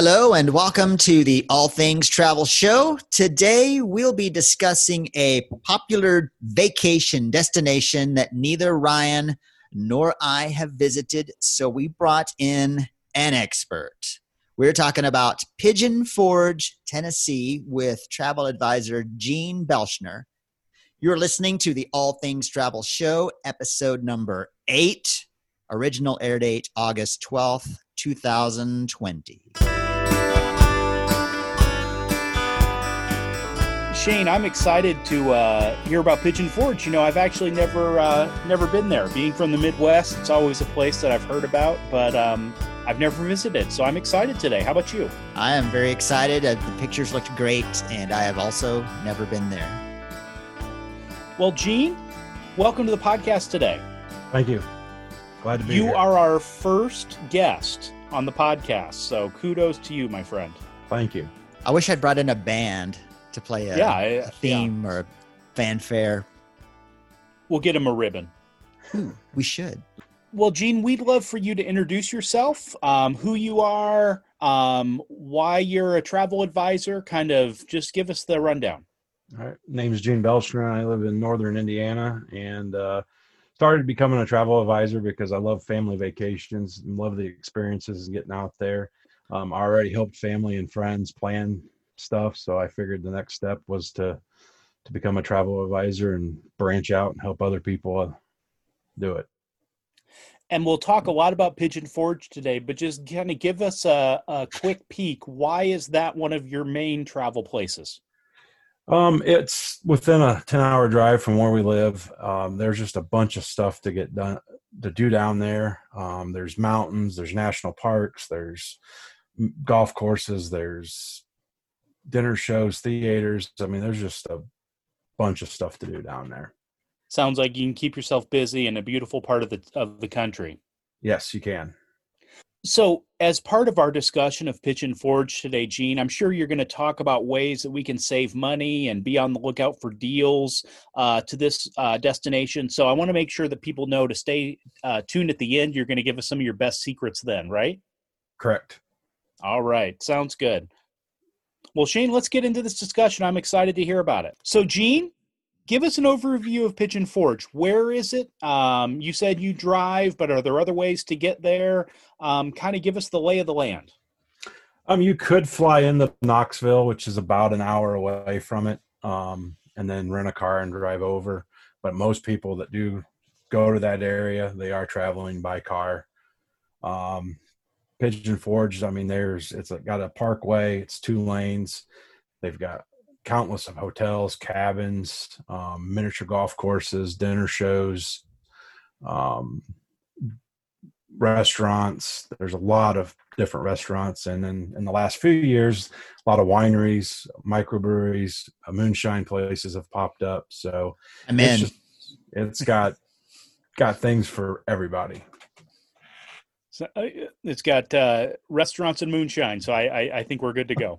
Hello and welcome to the All Things Travel Show. Today we'll be discussing a popular vacation destination that neither Ryan nor I have visited, so we brought in an expert. We're talking about Pigeon Forge, Tennessee, with travel advisor Gene Belshner. You're listening to the All Things Travel Show, episode number eight, original air date August 12th, 2020. Shane, I'm excited to uh, hear about Pigeon Forge. You know, I've actually never uh, never been there. Being from the Midwest, it's always a place that I've heard about, but um, I've never visited. So I'm excited today. How about you? I am very excited. Uh, the pictures looked great, and I have also never been there. Well, Gene, welcome to the podcast today. Thank you. Glad to be you here. You are our first guest on the podcast, so kudos to you, my friend. Thank you. I wish I'd brought in a band to play a, Yeah, I- a theme or a fanfare. We'll get him a ribbon. Ooh, we should. Well, Gene, we'd love for you to introduce yourself, um, who you are, um, why you're a travel advisor. Kind of just give us the rundown. All right. Name is Gene Belshner. I live in northern Indiana and uh, started becoming a travel advisor because I love family vacations and love the experiences and getting out there. Um, I already helped family and friends plan stuff, so I figured the next step was to to become a travel advisor and branch out and help other people uh, do it. And we'll talk a lot about Pigeon Forge today, but just kind of give us a, a quick peek. Why is that one of your main travel places? Um, it's within a 10 hour drive from where we live. Um, there's just a bunch of stuff to get done to do down there. Um, there's mountains, there's national parks, there's golf courses, there's dinner shows, theaters. I mean, there's just a bunch of stuff to do down there. Sounds like you can keep yourself busy in a beautiful part of the of the country. Yes, you can. So, as part of our discussion of Pigeon Forge today, Gene, I'm sure you're going to talk about ways that we can save money and be on the lookout for deals uh, to this uh, destination. So, I want to make sure that people know to stay uh, tuned at the end. You're going to give us some of your best secrets then, right? Correct. All right, sounds good. Well, Shane, let's get into this discussion. I'm excited to hear about it. So, Gene, give us an overview of Pigeon Forge. Where is it? Um, you said you drive, but are there other ways to get there? Um, kind of give us the lay of the land. Um, you could fly into Knoxville, which is about an hour away from it, um, and then rent a car and drive over. But most people that do go to that area, they are traveling by car. Um, Pigeon Forge, I mean, there's it's got a parkway. It's two lanes. They've got countless of hotels, cabins, um, miniature golf courses, dinner shows, um, restaurants. There's a lot of different restaurants, and then in the last few years, a lot of wineries, microbreweries, uh, moonshine places have popped up. So it's just it's got got things for everybody. So, uh, it's got uh, restaurants and moonshine, so I, I, I think we're good to go.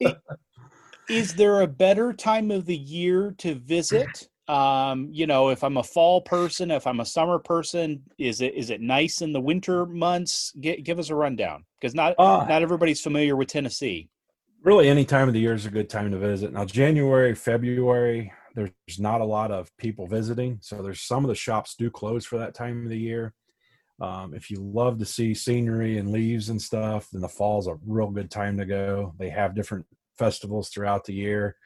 Is there a better time of the year to visit? Um, you know, if I'm a fall person, if I'm a summer person, is it is it nice in the winter months? G- give us a rundown because not Uh, not everybody's familiar with Tennessee. really any time of the year is a good time to visit now january february there's not a lot of people visiting so there's some of the shops do close for that time of the year um, if you love to see scenery and leaves and stuff then the fall's a real good time to go. They have different festivals throughout the year.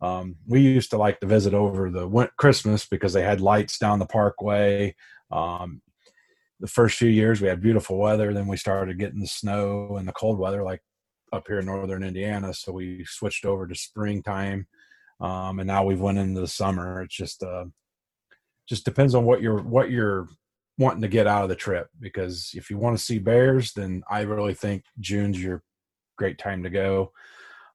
Um, we used to like to visit over the christmas because they had lights down the parkway. Um, the first few years we had beautiful weather then we started getting the snow and the cold weather like up here in northern Indiana, so we switched over to springtime, um, and now we've went into the summer. It's just uh, just depends on what you're what you're wanting to get out of the trip. Because if you want to see bears, then I really think June's your great time to go.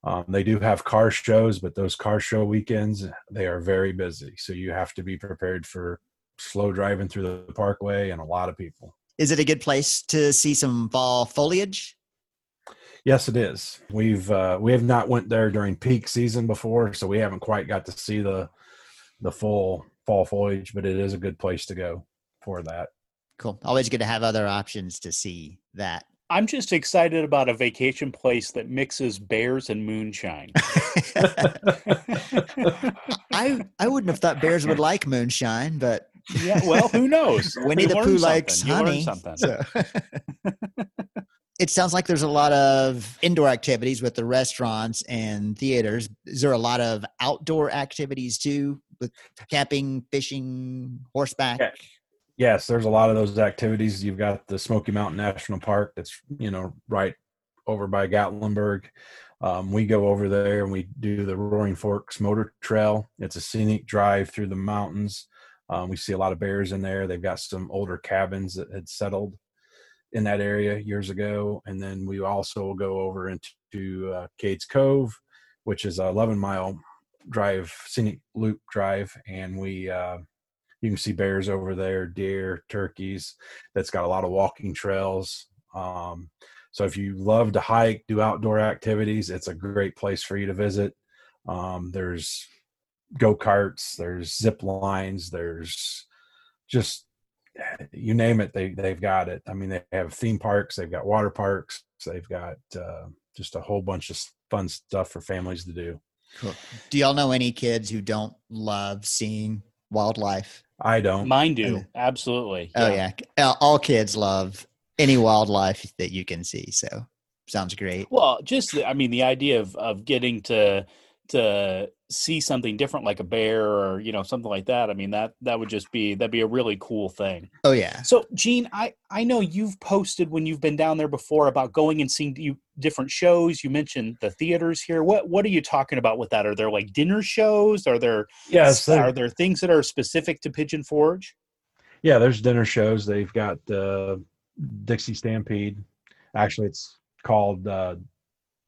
Um, they do have car shows, but those car show weekends they are very busy, so you have to be prepared for slow driving through the parkway and a lot of people. Is it a good place to see some fall foliage? Yes, it is. We've uh, we have not went there during peak season before, so we haven't quite got to see the the full fall foliage, but it is a good place to go for that. Cool. Always good to have other options to see that. I'm just excited about a vacation place that mixes bears and moonshine. I I wouldn't have thought bears would like moonshine, but yeah, well, who knows? Winnie You the Pooh likes You honey. so- it sounds like there's a lot of indoor activities with the restaurants and theaters. Is there a lot of outdoor activities too, with camping, fishing, horseback? Yeah. Yes, there's a lot of those activities. You've got the Smoky Mountain National Park that's you know right over by Gatlinburg. Um, we go over there and we do the Roaring Forks Motor Trail. It's a scenic drive through the mountains. Um, we see a lot of bears in there. They've got some older cabins that had settled in that area years ago, and then we also will go over into uh, Cades Cove, which is a 11 mile drive, scenic loop drive, and we uh, you can see bears over there, deer, turkeys. That's got a lot of walking trails. Um, so if you love to hike, do outdoor activities, it's a great place for you to visit. Um, there's go karts, there's zip lines, there's just you name it, they they've got it. I mean, they have theme parks, they've got water parks, they've got uh, just a whole bunch of fun stuff for families to do. Cool. Do y'all know any kids who don't love seeing wildlife? I don't. Mine do absolutely. Oh yeah, All- uh, all kids love any wildlife that you can see. So sounds great. Well, just the, I mean, the idea of of getting to to see something different, like a bear or you know something like that. I mean, that that would just be that'd be a really cool thing. Oh yeah. So, Gene, I I know you've posted when you've been down there before about going and seeing you different shows. You mentioned the theaters here. What what are you talking about with that? Are there like dinner shows? Are there Yes, are there things that are specific to Pigeon Forge? Yeah, there's dinner shows. They've got uh, Dixie Stampede. Actually, it's called uh,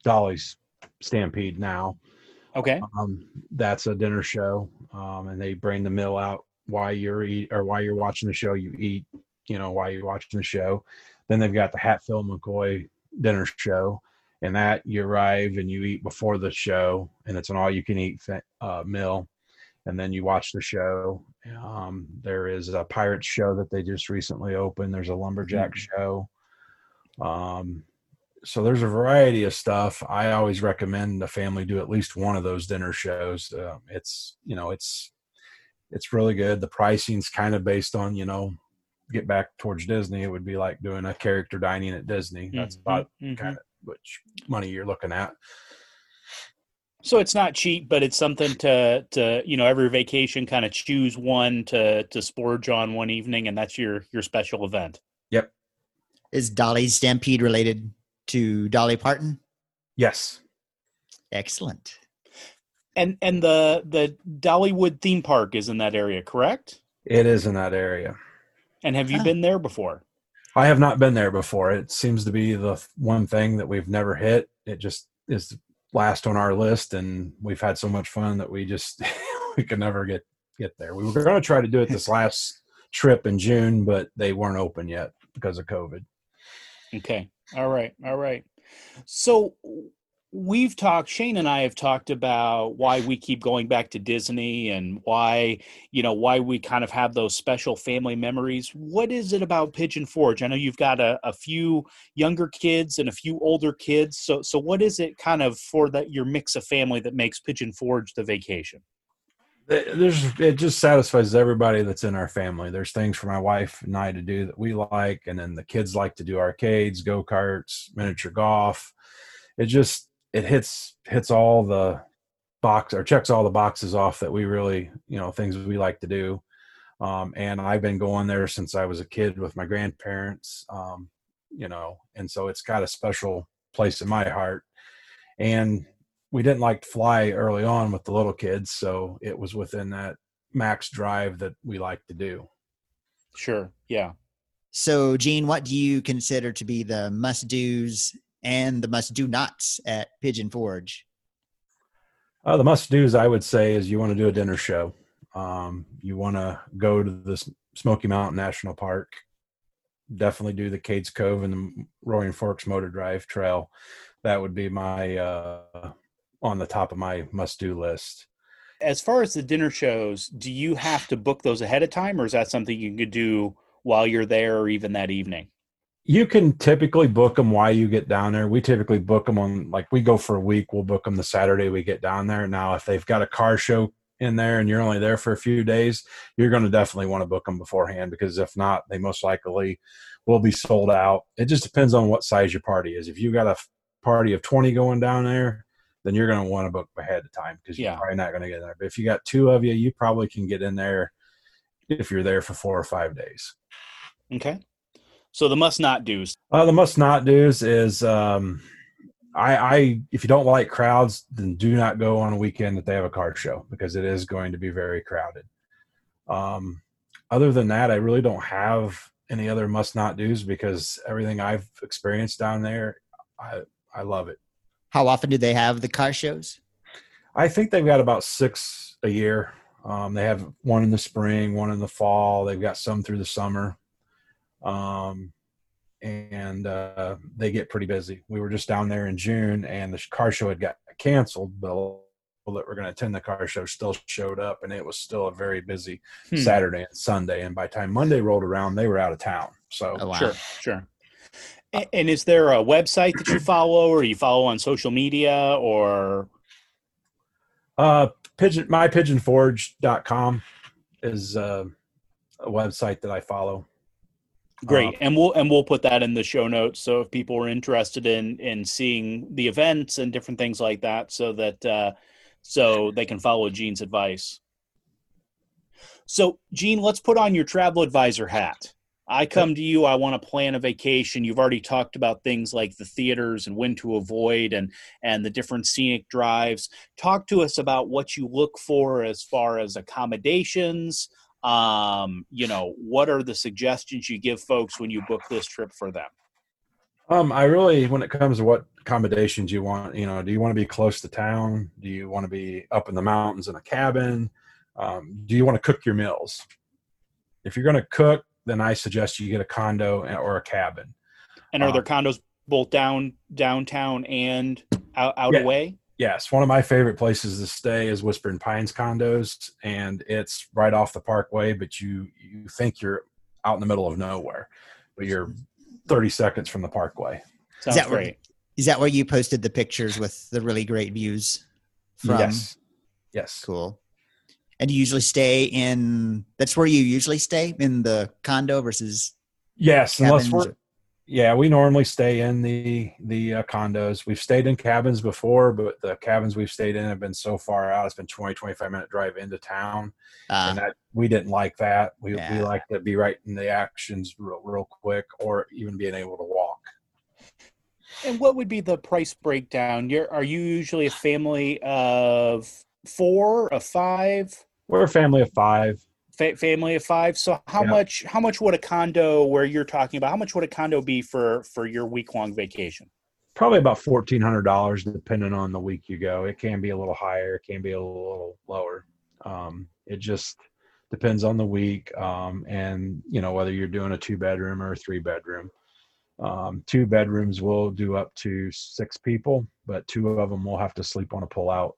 Dolly's Stampede now. Okay. Um, that's a dinner show, um, and they bring the meal out while you're eat or while you're watching the show. You eat, you know, while you're watching the show. Then they've got the Hatfield McCoy dinner show, and that you arrive and you eat before the show, and it's an all-you-can-eat uh, meal, and then you watch the show. Um, there is a pirate show that they just recently opened. There's a lumberjack show. Um, so there's a variety of stuff. I always recommend the family do at least one of those dinner shows. Uh, it's you know it's it's really good. The pricing's kind of based on you know get back towards Disney. It would be like doing a character dining at Disney. That's Mhm, about mhm. kind of which money you're looking at. So it's not cheap, but it's something to to you know every vacation kind of choose one to to splurge on one evening, and that's your your special event. Yep. Is Dolly's Stampede related to Dolly Parton? Yes. Excellent. And and the the Dollywood theme park is in that area, correct? It is in that area. And have you been there before? I have not been there before. It seems to be the one thing that we've never hit. It just is last on our list, and we've had so much fun that we just we could never get get there. We were going to try to do it this last trip in June, but they weren't open yet because of COVID. Okay. All right. All right. So we've talked Shane and I have talked about why we keep going back to Disney and why, you know, why we kind of have those special family memories. What is it about Pigeon Forge? I know you've got a, a few younger kids and a few older kids. So so what is it kind of for that your mix of family that makes Pigeon Forge the vacation? There's it just satisfies everybody that's in our family. There's things for my wife and I to do that we like, and then the kids like to do arcades, go karts, miniature golf. It just it hits hits all the box or checks all the boxes off that we really you know things we like to do. Um, and I've been going there since I was a kid with my grandparents. Um, you know, and so it's got a special place in my heart. And we didn't like to fly early on with the little kids, so it was within that max drive that we like to do. Sure. Yeah. So, Gene, what do you consider to be the must do's and the must do nots at Pigeon Forge? Uh, the must do's, I would say, is you want to do a dinner show. Um, you want to go to the Smoky Mountain National Park. Definitely do the Cades Cove and the Roaring Forks Motor Drive Trail. That would be my uh, on the top of my must do list. As far as the dinner shows, do you have to book those ahead of time or is that something you could do while you're there or even that evening? you can typically book them while you get down there. We typically book them on like we go for a week. We'll book them the Saturday we get down there. Now, if they've got a car show in there and you're only there for a few days, you're going to definitely want to book them beforehand because if not, they most likely will be sold out. It just depends on what size your party is. If you've got a party of 20 going down there, then you're going to want to book ahead of time because you're yeah. probably not going to get in there. But if you got two of you, you probably can get in there if you're there for four or five days. Okay. So the must not do's. Uh, the must not do's is um, I, I if you don't like crowds, then do not go on a weekend that they have a car show because it is going to be very crowded. Um, other than that, I really don't have any other must not do's because everything I've experienced down there, I I love it. How often do they have the car shows? I think they've got about six a year. Um, they have one in the spring, one in the fall. They've got some through the summer um, and uh, they get pretty busy. We were just down there in June, and the car show had got canceled, but people that were going to attend the car show still showed up, and it was still a very busy hmm. Saturday and Sunday. And by the time Monday rolled around, they were out of town. So oh, wow. sure, sure. And, and is there a website that you follow, or you follow on social media, or? Uh, pigeon mypigeonforge.com is uh, a website that I follow. Great, um, and we'll and we'll put that in the show notes. So if people are interested in in seeing the events and different things like that, so that uh, so they can follow Gene's advice. So, Gene, let's put on your travel advisor hat. I come to you, I want to plan a vacation. You've already talked about things like the theaters and when to avoid and and the different scenic drives. Talk to us about what you look for as far as accommodations, um, you know, what are the suggestions you give folks when you book this trip for them? Um, I really, when it comes to what accommodations you want, you know, do you want to be close to town? Do you want to be up in the mountains in a cabin? Um, do you want to cook your meals? If you're going to cook, then I suggest you get a condo or a cabin. And are um, there condos both down downtown and out, out yeah. away? yes, one of my favorite places to stay is Whispering Pines condos, and it's right off the Parkway. But you you think you're out in the middle of nowhere, but you're 30 seconds from the Parkway. Sounds is that great. Where, is that where you posted the pictures with the really great views? From? Yes. Yes. Cool. And you usually stay in. That's where you usually stay in the condo versus. Yes, unless we're yeah, we normally stay in the the uh, condos. We've stayed in cabins before, but the cabins we've stayed in have been so far out. It's been 20, 25 minute drive into town, uh, and that we didn't like that. We yeah. we like to be right in the actions real real quick, or even being able to walk. And what would be the price breakdown? You're are you usually a family of four, of five? We're a family of five fa- family of five. So how yeah. much how much would a condo where you're talking about how much would a condo be for for your week long vacation? Probably about fourteen hundred dollars, depending on the week you go. It can be a little higher, it can be a little lower. Um, it just depends on the week, um, and you know whether you're doing a two bedroom or a three bedroom. Um, two bedrooms will do up to six people, but two of them will have to sleep on a pull out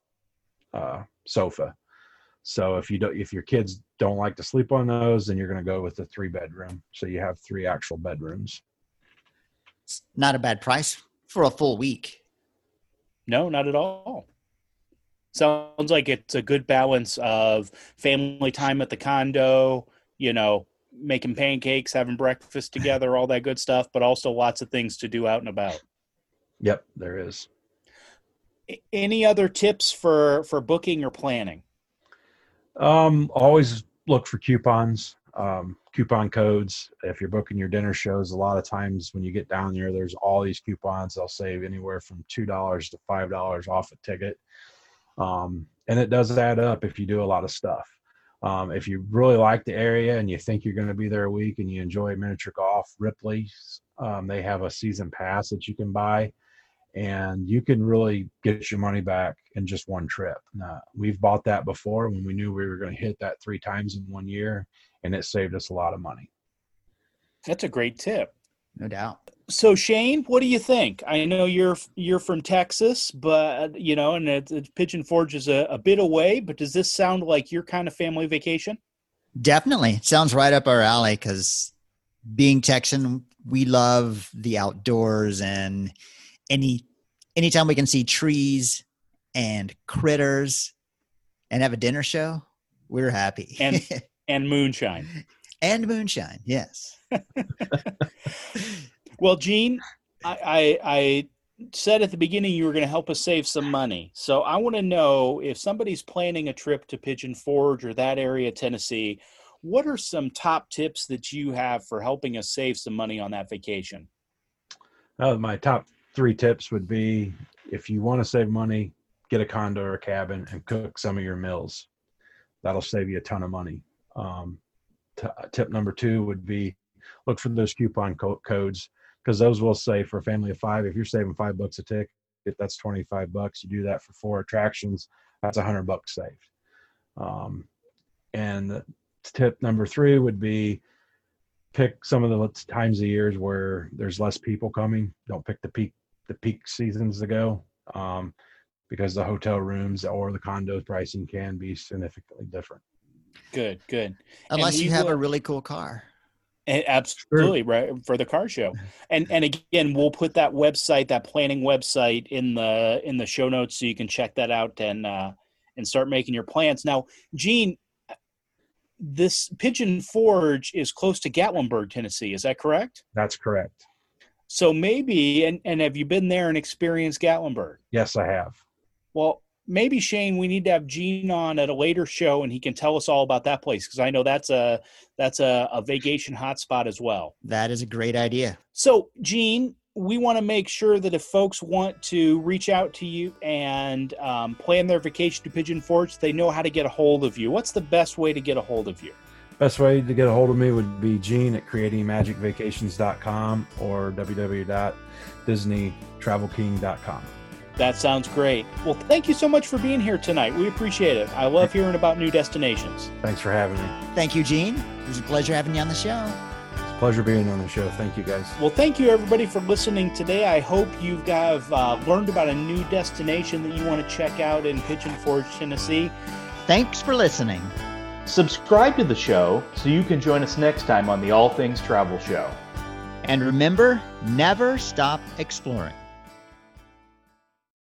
uh, sofa. So if you don't, if your kids don't like to sleep on those, then you're going to go with the three bedroom. So you have three actual bedrooms. It's not a bad price for a full week. No, not at all. Sounds like it's a good balance of family time at the condo, you know, making pancakes, having breakfast together, all that good stuff, but also lots of things to do out and about. Yep, there is. Any other tips for for booking or planning? Um, always look for coupons, um, coupon codes. If you're booking your dinner shows, a lot of times when you get down there, there's all these coupons. They'll save anywhere from two dollars to five dollars off a ticket, um, and it does add up if you do a lot of stuff. Um, if you really like the area and you think you're going to be there a week and you enjoy miniature golf, Ripley's um, they have a season pass that you can buy and you can really get your money back in just one trip. Now, we've bought that before when we knew we were going to hit that three times in one year, and it saved us a lot of money. That's a great tip. No doubt. So Shane, what do you think? I know you're you're from Texas, but you know, and it, it, Pigeon Forge is a, a bit away. But does this sound like your kind of family vacation? Definitely, it sounds right up our alley because being Texan, we love the outdoors and any anytime we can see trees and critters and have a dinner show, we're happy. And and moonshine. and moonshine, yes. well, Gene, I, I, I said at the beginning you were going to help us save some money. So I want to know if somebody's planning a trip to Pigeon Forge or that area, Tennessee, what are some top tips that you have for helping us save some money on that vacation? Uh, my top three tips would be if you want to save money, get a condo or a cabin and cook some of your meals. That'll save you a ton of money. Um, t- tip number two would be look for those coupon co- codes because those will say for a family of five, if you're saving five bucks a ticket, that's 25 bucks. You do that for four attractions, that's a hundred bucks saved. Um, and tip number three would be pick some of the times of years where there's less people coming. Don't pick the peak the peak seasons to go um, because the hotel rooms or the condos pricing can be significantly different. Good, good. Unless you have will, a really cool car. Absolutely right for the car show, and and again we'll put that website, that planning website, in the in the show notes so you can check that out and uh, and start making your plans. Now, Gene, this Pigeon Forge is close to Gatlinburg, Tennessee. Is that correct? That's correct. So maybe, and, and have you been there and experienced Gatlinburg? Yes, I have. Well, maybe Shane, we need to have Gene on at a later show, and he can tell us all about that place because I know that's a that's a, a vacation hotspot as well. That is a great idea. So, Gene, we want to make sure that if folks want to reach out to you and um, plan their vacation to Pigeon Forge, they know how to get a hold of you. What's the best way to get a hold of you? Best way to get a hold of me would be Gene at creatingmagicvacations.com or www.disneytravelking.com. That sounds great. Well, thank you so much for being here tonight. We appreciate it. I love hearing about new destinations. Thanks for having me. Thank you, Gene. It was a pleasure having you on the show It's a pleasure being on the show. Thank you, guys. Well, thank you, everybody, for listening today. I hope you have uh, learned about a new destination that you want to check out in Pigeon Forge, Tennessee. Thanks for listening. Subscribe to the show so you can join us next time on the All Things Travel Show. And remember, never stop exploring.